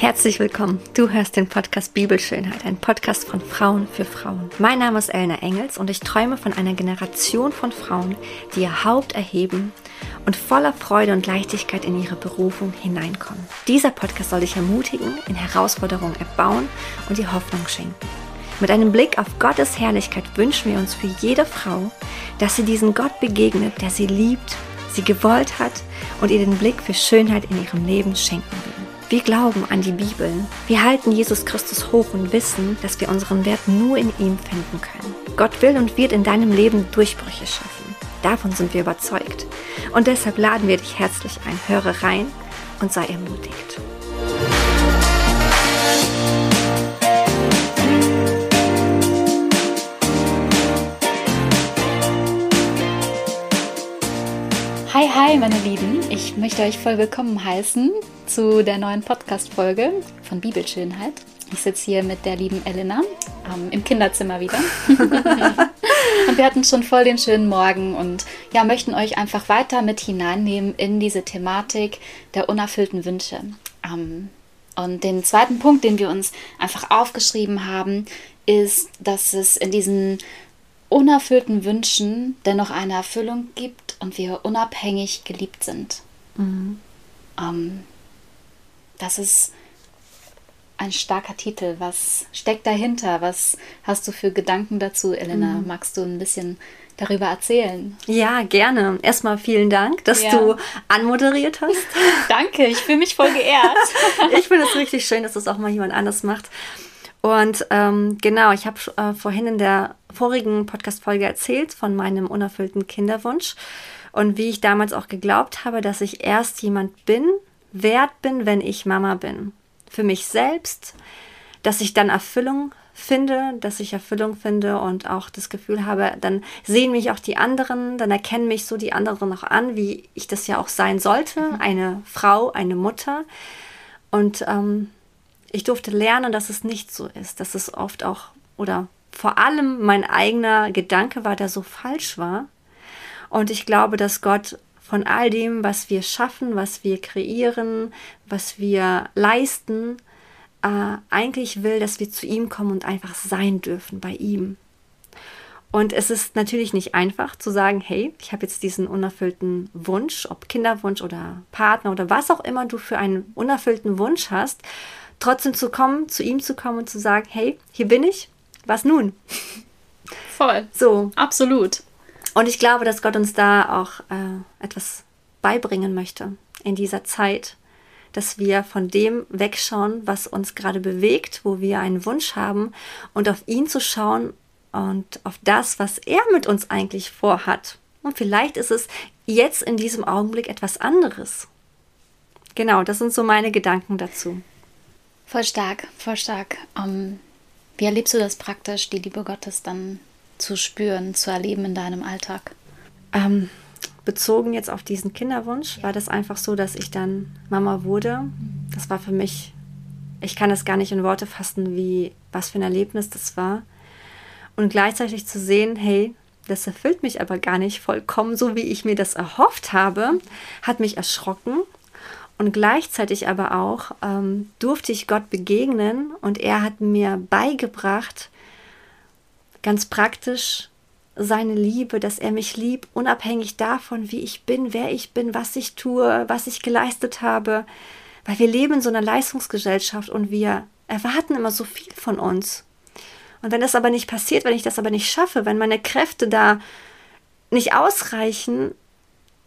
Herzlich willkommen. Du hörst den Podcast Bibelschönheit, ein Podcast von Frauen für Frauen. Mein Name ist Elna Engels und ich träume von einer Generation von Frauen, die ihr Haupt erheben und voller Freude und Leichtigkeit in ihre Berufung hineinkommen. Dieser Podcast soll dich ermutigen, in Herausforderungen erbauen und dir Hoffnung schenken. Mit einem Blick auf Gottes Herrlichkeit wünschen wir uns für jede Frau, dass sie diesen Gott begegnet, der sie liebt, sie gewollt hat und ihr den Blick für Schönheit in ihrem Leben schenken will. Wir glauben an die Bibel. Wir halten Jesus Christus hoch und wissen, dass wir unseren Wert nur in ihm finden können. Gott will und wird in deinem Leben Durchbrüche schaffen. Davon sind wir überzeugt. Und deshalb laden wir dich herzlich ein. Höre rein und sei ermutigt. Hi, hi, meine Lieben. Ich möchte euch voll willkommen heißen zu der neuen Podcast-Folge von Bibelschönheit. Ich sitze hier mit der lieben Elena ähm, im Kinderzimmer wieder. und wir hatten schon voll den schönen Morgen und ja, möchten euch einfach weiter mit hineinnehmen in diese Thematik der unerfüllten Wünsche. Ähm, und den zweiten Punkt, den wir uns einfach aufgeschrieben haben, ist, dass es in diesen unerfüllten Wünschen dennoch eine Erfüllung gibt und wir unabhängig geliebt sind. Mhm. Ähm, das ist ein starker Titel. Was steckt dahinter? Was hast du für Gedanken dazu, Elena? Mhm. Magst du ein bisschen darüber erzählen? Ja, gerne. Erstmal vielen Dank, dass ja. du anmoderiert hast. Danke, ich fühle mich voll geehrt. ich finde es richtig schön, dass das auch mal jemand anders macht. Und ähm, genau, ich habe äh, vorhin in der vorigen Podcast-Folge erzählt von meinem unerfüllten Kinderwunsch und wie ich damals auch geglaubt habe, dass ich erst jemand bin, wert bin, wenn ich Mama bin. Für mich selbst, dass ich dann Erfüllung finde, dass ich Erfüllung finde und auch das Gefühl habe, dann sehen mich auch die anderen, dann erkennen mich so die anderen auch an, wie ich das ja auch sein sollte, mhm. eine Frau, eine Mutter. Und ähm, ich durfte lernen, dass es nicht so ist, dass es oft auch oder vor allem mein eigener Gedanke war, der so falsch war. Und ich glaube, dass Gott von all dem, was wir schaffen, was wir kreieren, was wir leisten, äh, eigentlich will, dass wir zu ihm kommen und einfach sein dürfen bei ihm. Und es ist natürlich nicht einfach zu sagen, hey, ich habe jetzt diesen unerfüllten Wunsch, ob Kinderwunsch oder Partner oder was auch immer du für einen unerfüllten Wunsch hast trotzdem zu kommen, zu ihm zu kommen und zu sagen, hey, hier bin ich, was nun? Voll. So. Absolut. Und ich glaube, dass Gott uns da auch äh, etwas beibringen möchte in dieser Zeit, dass wir von dem wegschauen, was uns gerade bewegt, wo wir einen Wunsch haben und auf ihn zu schauen und auf das, was er mit uns eigentlich vorhat. Und vielleicht ist es jetzt in diesem Augenblick etwas anderes. Genau, das sind so meine Gedanken dazu. Voll stark, voll stark. Um, ähm, wie erlebst du das praktisch, die Liebe Gottes dann zu spüren, zu erleben in deinem Alltag? Ähm, bezogen jetzt auf diesen Kinderwunsch ja. war das einfach so, dass ich dann Mama wurde. Das war für mich, ich kann es gar nicht in Worte fassen, wie was für ein Erlebnis das war. Und gleichzeitig zu sehen, hey, das erfüllt mich aber gar nicht vollkommen so, wie ich mir das erhofft habe, hat mich erschrocken und gleichzeitig aber auch ähm, durfte ich Gott begegnen und er hat mir beigebracht, ganz praktisch seine Liebe, dass er mich liebt, unabhängig davon, wie ich bin, wer ich bin, was ich tue, was ich geleistet habe. Weil wir leben in so einer Leistungsgesellschaft und wir erwarten immer so viel von uns. Und wenn das aber nicht passiert, wenn ich das aber nicht schaffe, wenn meine Kräfte da nicht ausreichen,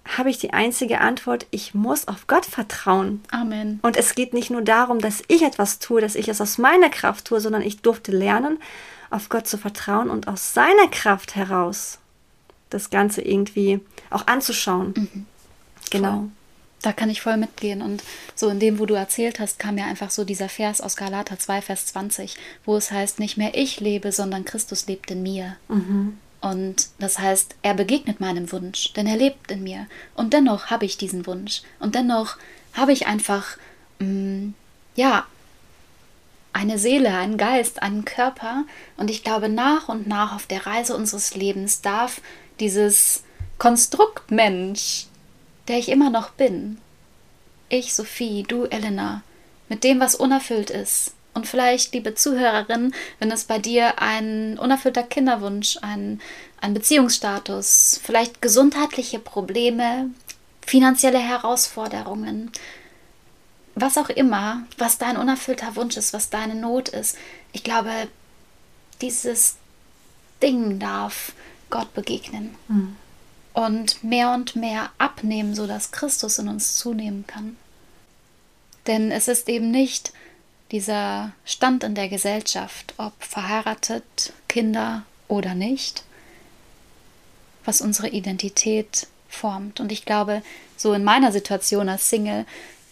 habe ich die einzige Antwort, ich muss auf Gott vertrauen. Amen. Und es geht nicht nur darum, dass ich etwas tue, dass ich es aus meiner Kraft tue, sondern ich durfte lernen, auf Gott zu vertrauen und aus seiner Kraft heraus das Ganze irgendwie auch anzuschauen. Mhm. Genau. Voll. Da kann ich voll mitgehen. Und so in dem, wo du erzählt hast, kam mir einfach so dieser Vers aus Galater 2, Vers 20, wo es heißt, nicht mehr ich lebe, sondern Christus lebt in mir. Mhm. Und das heißt, er begegnet meinem Wunsch, denn er lebt in mir. Und dennoch habe ich diesen Wunsch. Und dennoch habe ich einfach, mh, mm, ja, eine Seele, einen Geist, einen Körper. Und ich glaube, nach und nach auf der Reise unseres Lebens darf dieses Konstrukt Mensch, der ich immer noch bin, ich, Sophie, du, Elena, mit dem, was unerfüllt ist. Und vielleicht, liebe Zuhörerin, wenn es bei dir ein unerfüllter Kinderwunsch, ein, ein Beziehungsstatus, vielleicht gesundheitliche Probleme, finanzielle Herausforderungen, was auch immer, was dein unerfüllter Wunsch ist, was deine Not ist, ich glaube, dieses Ding darf Gott begegnen. Mhm. Und mehr und mehr abnehmen, sodass Christus in uns zunehmen kann. Denn es ist eben nicht dieser Stand in der Gesellschaft, ob verheiratet, Kinder oder nicht, was unsere Identität formt. Und ich glaube, so in meiner Situation als Single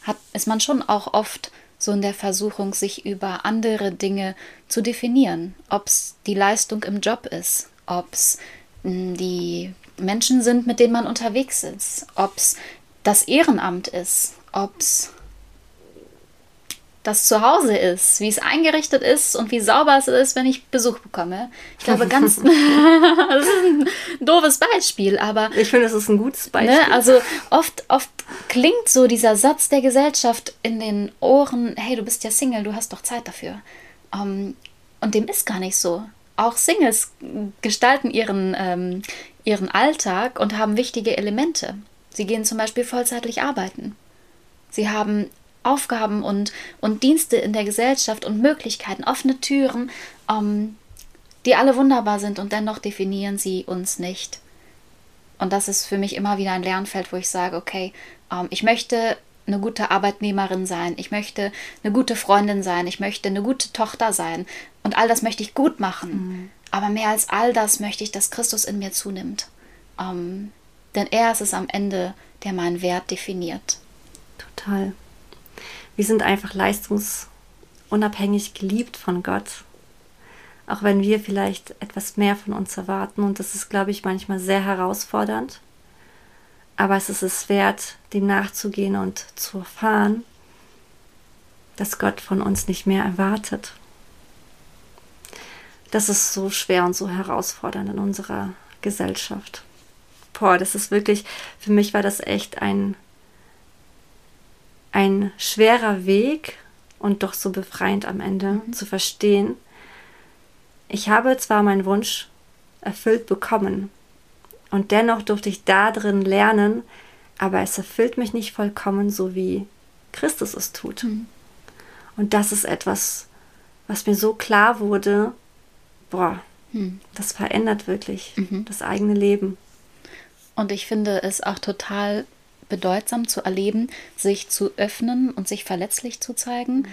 hat, ist man schon auch oft so in der Versuchung, sich über andere Dinge zu definieren. Ob es die Leistung im Job ist, ob es hm, die Menschen sind, mit denen man unterwegs ist, ob es das Ehrenamt ist, ob es das zu Hause ist, wie es eingerichtet ist und wie sauber es ist, wenn ich Besuch bekomme. Ich glaube, ganz. das ist ein doofes Beispiel, aber. Ich finde, es ist ein gutes ne, Beispiel. Ne, also oft, oft klingt so dieser Satz der Gesellschaft in den Ohren: hey, du bist ja Single, du hast doch Zeit dafür. Um, ähm, und dem ist gar nicht so. Auch Singles gestalten ihren, ähm, ihren Alltag und haben wichtige Elemente. Sie gehen zum Beispiel vollzeitlich arbeiten. Sie haben Aufgaben und, und Dienste in der Gesellschaft und Möglichkeiten, offene Türen, ähm, die alle wunderbar sind und dennoch definieren sie uns nicht. Und das ist für mich immer wieder ein Lernfeld, wo ich sage, okay, ähm, ich möchte eine gute Arbeitnehmerin sein, ich möchte eine gute Freundin sein, ich möchte eine gute Tochter sein und all das möchte ich gut machen. Mhm. Aber mehr als all das möchte ich, dass Christus in mir zunimmt. Ähm, denn er ist es am Ende, der meinen Wert definiert. Total wir sind einfach leistungsunabhängig geliebt von Gott. Auch wenn wir vielleicht etwas mehr von uns erwarten. Und das ist, glaube ich, manchmal sehr herausfordernd. Aber es ist es wert, dem nachzugehen und zu erfahren, dass Gott von uns nicht mehr erwartet. Das ist so schwer und so herausfordernd in unserer Gesellschaft. Boah, das ist wirklich, für mich war das echt ein ein schwerer Weg und doch so befreiend am Ende mhm. zu verstehen, ich habe zwar meinen Wunsch erfüllt bekommen und dennoch durfte ich da drin lernen, aber es erfüllt mich nicht vollkommen so wie Christus es tut. Mhm. Und das ist etwas, was mir so klar wurde, boah, mhm. das verändert wirklich mhm. das eigene Leben. Und ich finde es auch total bedeutsam zu erleben, sich zu öffnen und sich verletzlich zu zeigen,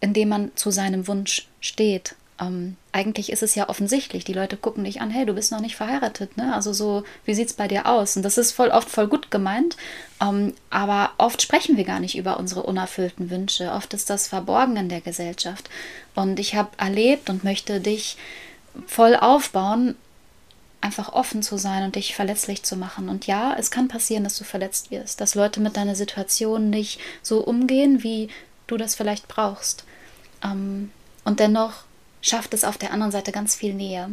indem man zu seinem Wunsch steht. Ähm, eigentlich ist es ja offensichtlich. Die Leute gucken dich an, hey, du bist noch nicht verheiratet, ne? Also so, wie sieht es bei dir aus? Und das ist voll oft voll gut gemeint. Ähm, aber oft sprechen wir gar nicht über unsere unerfüllten Wünsche. Oft ist das verborgen in der Gesellschaft. Und ich habe erlebt und möchte dich voll aufbauen, einfach offen zu sein und dich verletzlich zu machen. Und ja, es kann passieren, dass du verletzt wirst, dass Leute mit deiner Situation nicht so umgehen, wie du das vielleicht brauchst. Ähm, und dennoch schafft es auf der anderen Seite ganz viel Nähe.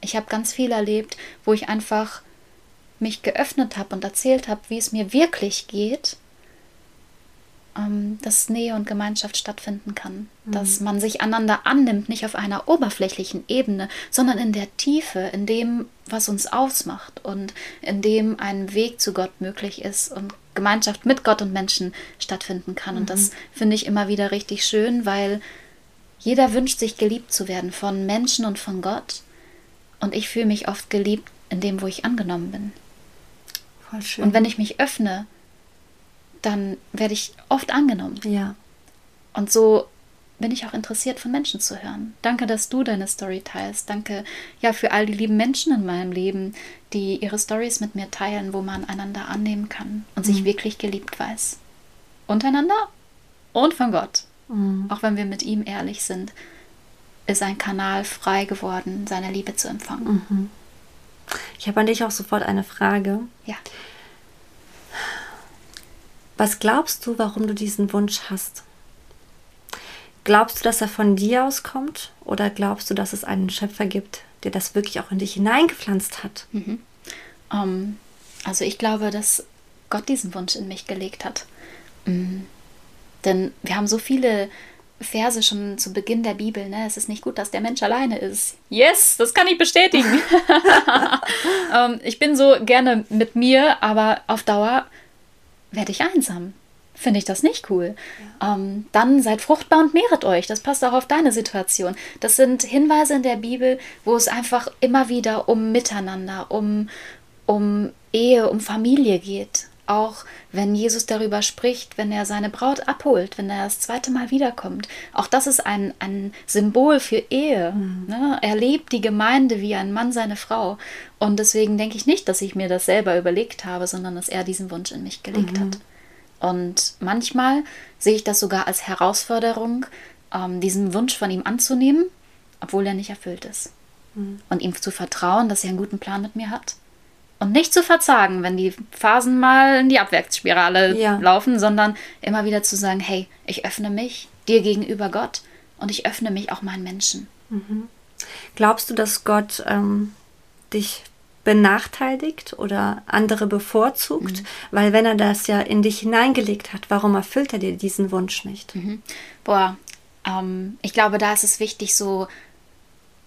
Ich habe ganz viel erlebt, wo ich einfach mich geöffnet habe und erzählt habe, wie es mir wirklich geht dass Nähe und Gemeinschaft stattfinden kann. Mhm. Dass man sich einander annimmt, nicht auf einer oberflächlichen Ebene, sondern in der Tiefe, in dem, was uns ausmacht und in dem ein Weg zu Gott möglich ist und Gemeinschaft mit Gott und Menschen stattfinden kann. Mhm. Und das mhm. finde ich immer wieder richtig schön, weil jeder wünscht sich geliebt zu werden von Menschen und von Gott. Und ich fühle mich oft geliebt in dem, wo ich angenommen bin. Voll schön. Und wenn ich mich öffne, dann werde ich oft angenommen. Ja. Und so bin ich auch interessiert, von Menschen zu hören. Danke, dass du deine Story teilst. Danke ja für all die lieben Menschen in meinem Leben, die ihre Stories mit mir teilen, wo man einander annehmen kann und mhm. sich wirklich geliebt weiß. Untereinander und von Gott. Mhm. Auch wenn wir mit ihm ehrlich sind, ist ein Kanal frei geworden, seine Liebe zu empfangen. Mhm. Ich habe an dich auch sofort eine Frage. Ja. Was glaubst du, warum du diesen Wunsch hast? Glaubst du, dass er von dir auskommt oder glaubst du, dass es einen Schöpfer gibt, der das wirklich auch in dich hineingepflanzt hat? Mhm. Um, ähm, also ich glaube, dass Gott diesen Wunsch in mich gelegt hat. Mm. Denn wir haben so viele Verse schon zu Beginn der Bibel, ne? Es ist nicht gut, dass der Mensch alleine ist. Yes, das kann ich bestätigen. ähm, ich bin so gerne mit mir, aber auf Dauer werde ich einsam. Finde ich das nicht cool. Ja. Ähm, dann seid fruchtbar und mehret euch. Das passt auch auf deine Situation. Das sind Hinweise in der Bibel, wo es einfach immer wieder um Miteinander, um, um Ehe, um Familie geht auch wenn Jesus darüber spricht, wenn er seine Braut abholt, wenn er das zweite Mal wiederkommt. Auch das ist ein, ein Symbol für Ehe. Mhm. Ne? Er lebt die Gemeinde wie ein Mann seine Frau. Und deswegen denke ich nicht, dass ich mir das selber überlegt habe, sondern dass er diesen Wunsch in mich gelegt mhm. hat. Und manchmal sehe ich das sogar als Herausforderung, ähm, diesen Wunsch von ihm anzunehmen, obwohl er nicht erfüllt ist. Mhm. Und ihm zu vertrauen, dass er einen guten Plan mit mir hat und nicht zu verzagen, wenn die Phasen mal in die Abwärtsspirale ja. laufen, sondern immer wieder zu sagen, hey, ich öffne mich dir gegenüber Gott und ich öffne mich auch meinen Menschen. Mhm. Glaubst du, dass Gott ähm, dich benachteiligt oder andere bevorzugt? Mhm. Weil wenn er das ja in dich hineingelegt hat, warum erfüllt er dir diesen Wunsch nicht? Mhm. Boah, ähm, ich glaube, da ist es wichtig, so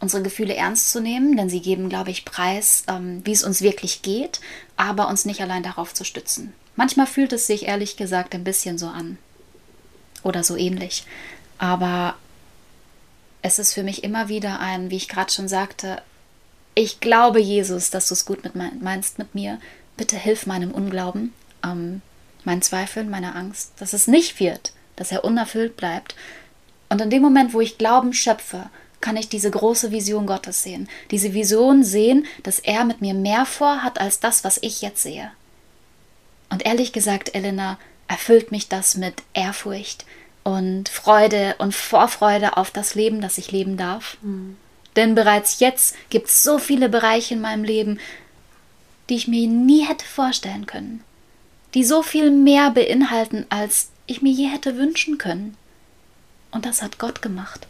unsere Gefühle ernst zu nehmen, denn sie geben, glaube ich, preis, ähm, wie es uns wirklich geht, aber uns nicht allein darauf zu stützen. Manchmal fühlt es sich ehrlich gesagt ein bisschen so an oder so ähnlich, aber es ist für mich immer wieder ein, wie ich gerade schon sagte, ich glaube, Jesus, dass du es gut mit meinst mit mir. Bitte hilf meinem Unglauben, ähm, meinen Zweifeln, meiner Angst, dass es nicht wird, dass er unerfüllt bleibt. Und in dem Moment, wo ich Glauben schöpfe, kann ich diese große Vision Gottes sehen. Diese Vision sehen, dass er mit mir mehr vorhat als das, was ich jetzt sehe. Und ehrlich gesagt, Elena, erfüllt mich das mit Ehrfurcht und Freude und Vorfreude auf das Leben, das ich leben darf. Mhm. Denn bereits jetzt gibt es so viele Bereiche in meinem Leben, die ich mir nie hätte vorstellen können, die so viel mehr beinhalten, als ich mir je hätte wünschen können. Und das hat Gott gemacht.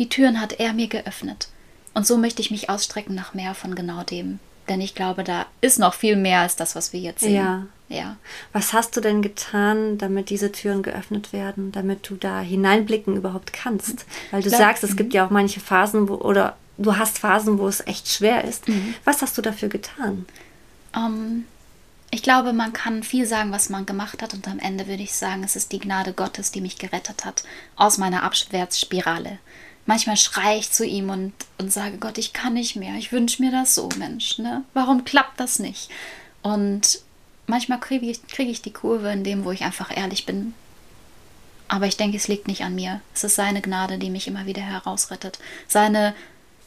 Die Türen hat er mir geöffnet. Und so möchte ich mich ausstrecken nach mehr von genau dem. Denn ich glaube, da ist noch viel mehr als das, was wir jetzt sehen. Ja. ja. Was hast du denn getan, damit diese Türen geöffnet werden, damit du da hineinblicken überhaupt kannst? Weil du Klar. sagst, es gibt ja auch manche Phasen, wo, oder du hast Phasen, wo es echt schwer ist. Mhm. Was hast du dafür getan? Um, ähm, ich glaube, man kann viel sagen, was man gemacht hat, und am Ende würde ich sagen, es ist die Gnade Gottes, die mich gerettet hat aus meiner Abwärtsspirale manchmal schreie ich zu ihm und, und sage, Gott, ich kann nicht mehr, ich wünsche mir das so, Mensch, ne? Warum klappt das nicht? Und manchmal kriege ich, krieg ich die Kurve in dem, wo ich einfach ehrlich bin. Aber ich denke, es liegt nicht an mir. Es ist seine Gnade, die mich immer wieder herausrettet. Seine,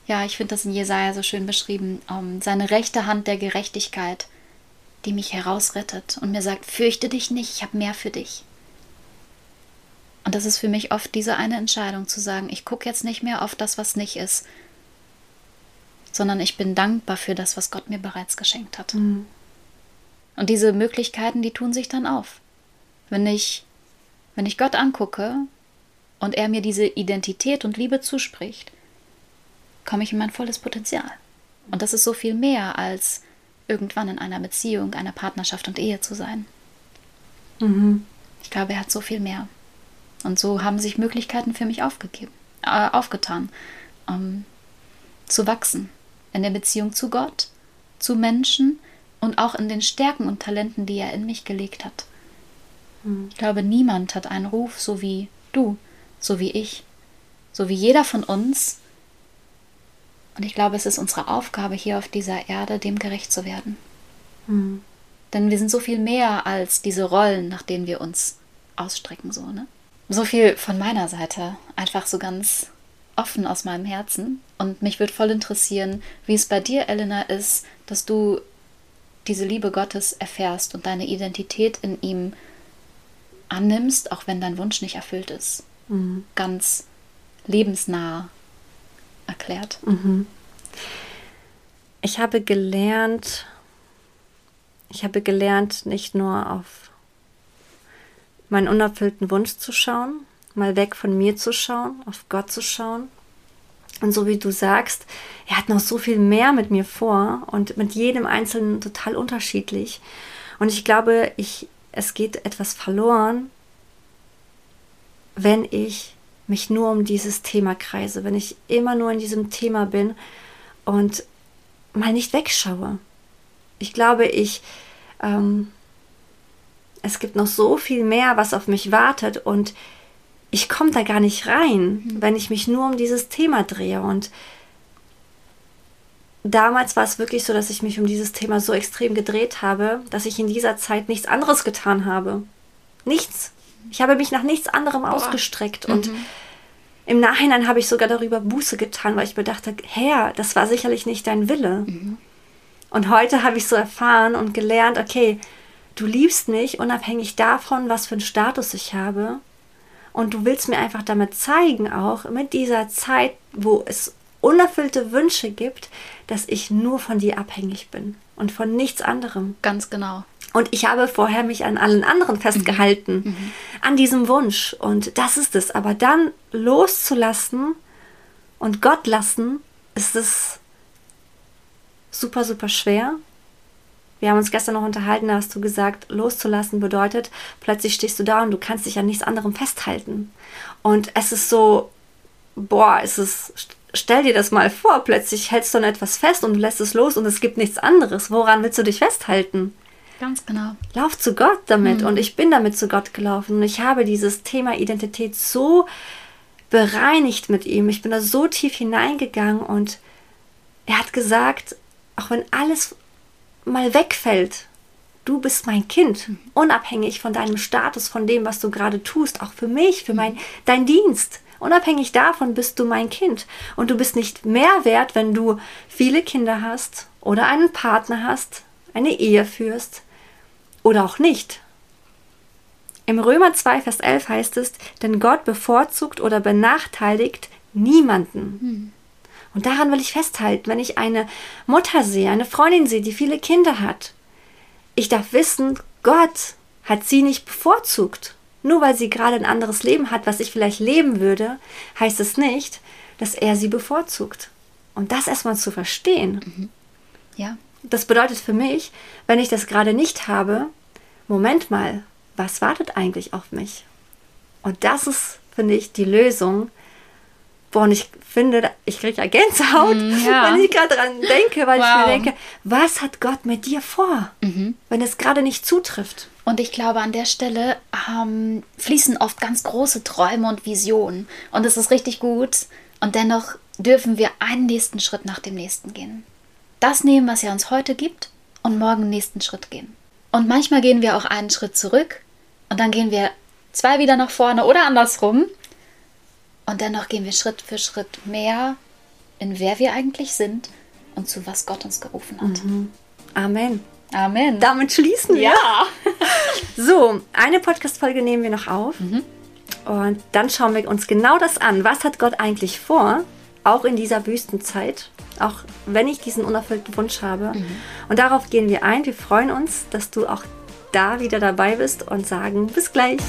ja, ich finde das in Jesaja so schön beschrieben, um, ähm, seine rechte Hand der Gerechtigkeit, die mich herausrettet und mir sagt, fürchte dich nicht, ich habe mehr für dich. Und das ist für mich oft diese eine Entscheidung zu sagen, ich gucke jetzt nicht mehr auf das, was nicht ist, sondern ich bin dankbar für das, was Gott mir bereits geschenkt hat. Mhm. Und diese Möglichkeiten, die tun sich dann auf. Wenn ich, wenn ich Gott angucke und er mir diese Identität und Liebe zuspricht, komme ich in mein volles Potenzial. Und das ist so viel mehr als irgendwann in einer Beziehung, einer Partnerschaft und Ehe zu sein. Mhm. Ich glaube, er hat so viel mehr. Und so haben sich Möglichkeiten für mich aufgegeben, äh, aufgetan, ähm, zu wachsen in der Beziehung zu Gott, zu Menschen und auch in den Stärken und Talenten, die er in mich gelegt hat. Hm. Ich glaube, niemand hat einen Ruf so wie du, so wie ich, so wie jeder von uns. Und ich glaube, es ist unsere Aufgabe hier auf dieser Erde, dem gerecht zu werden. Mhm. Denn wir sind so viel mehr als diese Rollen, nach denen wir uns ausstrecken, so, ne? So viel von meiner Seite, einfach so ganz offen aus meinem Herzen. Und mich würde voll interessieren, wie es bei dir, Elena, ist, dass du diese Liebe Gottes erfährst und deine Identität in ihm annimmst, auch wenn dein Wunsch nicht erfüllt ist. Mhm. Ganz lebensnah erklärt. Mhm. Ich habe gelernt, ich habe gelernt, nicht nur auf meinen unerfüllten Wunsch zu schauen, mal weg von mir zu schauen, auf Gott zu schauen. Und so wie du sagst, er hat noch so viel mehr mit mir vor und mit jedem Einzelnen total unterschiedlich. Und ich glaube, ich, es geht etwas verloren, wenn ich mich nur um dieses Thema kreise, wenn ich immer nur in diesem Thema bin und mal nicht wegschaue. Ich glaube, ich, ähm, es gibt noch so viel mehr, was auf mich wartet und ich komme da gar nicht rein, mhm. wenn ich mich nur um dieses Thema drehe. Und damals war es wirklich so, dass ich mich um dieses Thema so extrem gedreht habe, dass ich in dieser Zeit nichts anderes getan habe. Nichts. Ich habe mich nach nichts anderem Boah. ausgestreckt und mhm. im Nachhinein habe ich sogar darüber Buße getan, weil ich bedachte, Herr, das war sicherlich nicht dein Wille. Mhm. Und heute habe ich so erfahren und gelernt, okay, du liebst mich unabhängig davon, was für einen Status ich habe. Und du willst mir einfach damit zeigen, auch mit dieser Zeit, wo es unerfüllte Wünsche gibt, dass ich nur von dir abhängig bin und von nichts anderem. Ganz genau. Und ich habe vorher mich an allen anderen festgehalten, mhm. mhm. an diesem Wunsch. Und das ist es. Aber dann loszulassen und Gott lassen, ist es super, super schwer. Wir haben uns gestern noch unterhalten, da hast du gesagt, loszulassen bedeutet, plötzlich stehst du da und du kannst dich an nichts anderem festhalten. Und es ist so, boah, es ist stell dir das mal vor, plötzlich hältst du an etwas fest und du lässt es los und es gibt nichts anderes. Woran willst du dich festhalten? Ganz genau. Lauf zu Gott damit mhm. und ich bin damit zu Gott gelaufen und ich habe dieses Thema Identität so bereinigt mit ihm. Ich bin da so tief hineingegangen und er hat gesagt, auch wenn alles mal wegfällt, du bist mein Kind, mhm. unabhängig von deinem Status, von dem, was du gerade tust, auch für mich, für mein, dein Dienst. Unabhängig davon bist du mein Kind. Und du bist nicht mehr wert, wenn du viele Kinder hast oder einen Partner hast, eine Ehe führst oder auch nicht. Im Römer 2, Vers 11 heißt es, denn Gott bevorzugt oder benachteiligt niemanden. Hm. Und daran will ich festhalten, wenn ich eine Mutter sehe, eine Freundin sehe, die viele Kinder hat. Ich darf wissen, Gott hat sie nicht bevorzugt. Nur weil sie gerade ein anderes Leben hat, was ich vielleicht leben würde, heißt es nicht, dass er sie bevorzugt. Und das erstmal zu verstehen. Mhm. Ja. Das bedeutet für mich, wenn ich das gerade nicht habe, Moment mal, was wartet eigentlich auf mich? Und das ist, finde ich, die Lösung. Boah, und ich finde, ich kriege ja Gänsehaut, mm, ja. wenn ich gerade dran denke, weil wow. ich mir denke, was hat Gott mit dir vor, mhm. wenn es gerade nicht zutrifft? Und ich glaube, an der Stelle ähm, fließen oft ganz große Träume und Visionen. Und es ist richtig gut. Und dennoch dürfen wir einen nächsten Schritt nach dem nächsten gehen. Das nehmen, was er uns heute gibt, und morgen den nächsten Schritt gehen. Und manchmal gehen wir auch einen Schritt zurück und dann gehen wir zwei wieder nach vorne oder andersrum. Und dennoch gehen wir Schritt für Schritt mehr in wer wir eigentlich sind und zu was Gott uns gerufen hat. Mhm. Amen. Amen. Damit schließen wir. Ja. so, eine Podcast-Folge nehmen wir noch auf. Mhm. Und dann schauen wir uns genau das an. Was hat Gott eigentlich vor? Auch in dieser Wüstenzeit. Auch wenn ich diesen unerfüllten Wunsch habe. Mhm. Und darauf gehen wir ein. Wir freuen uns, dass du auch da wieder dabei bist und sagen bis gleich.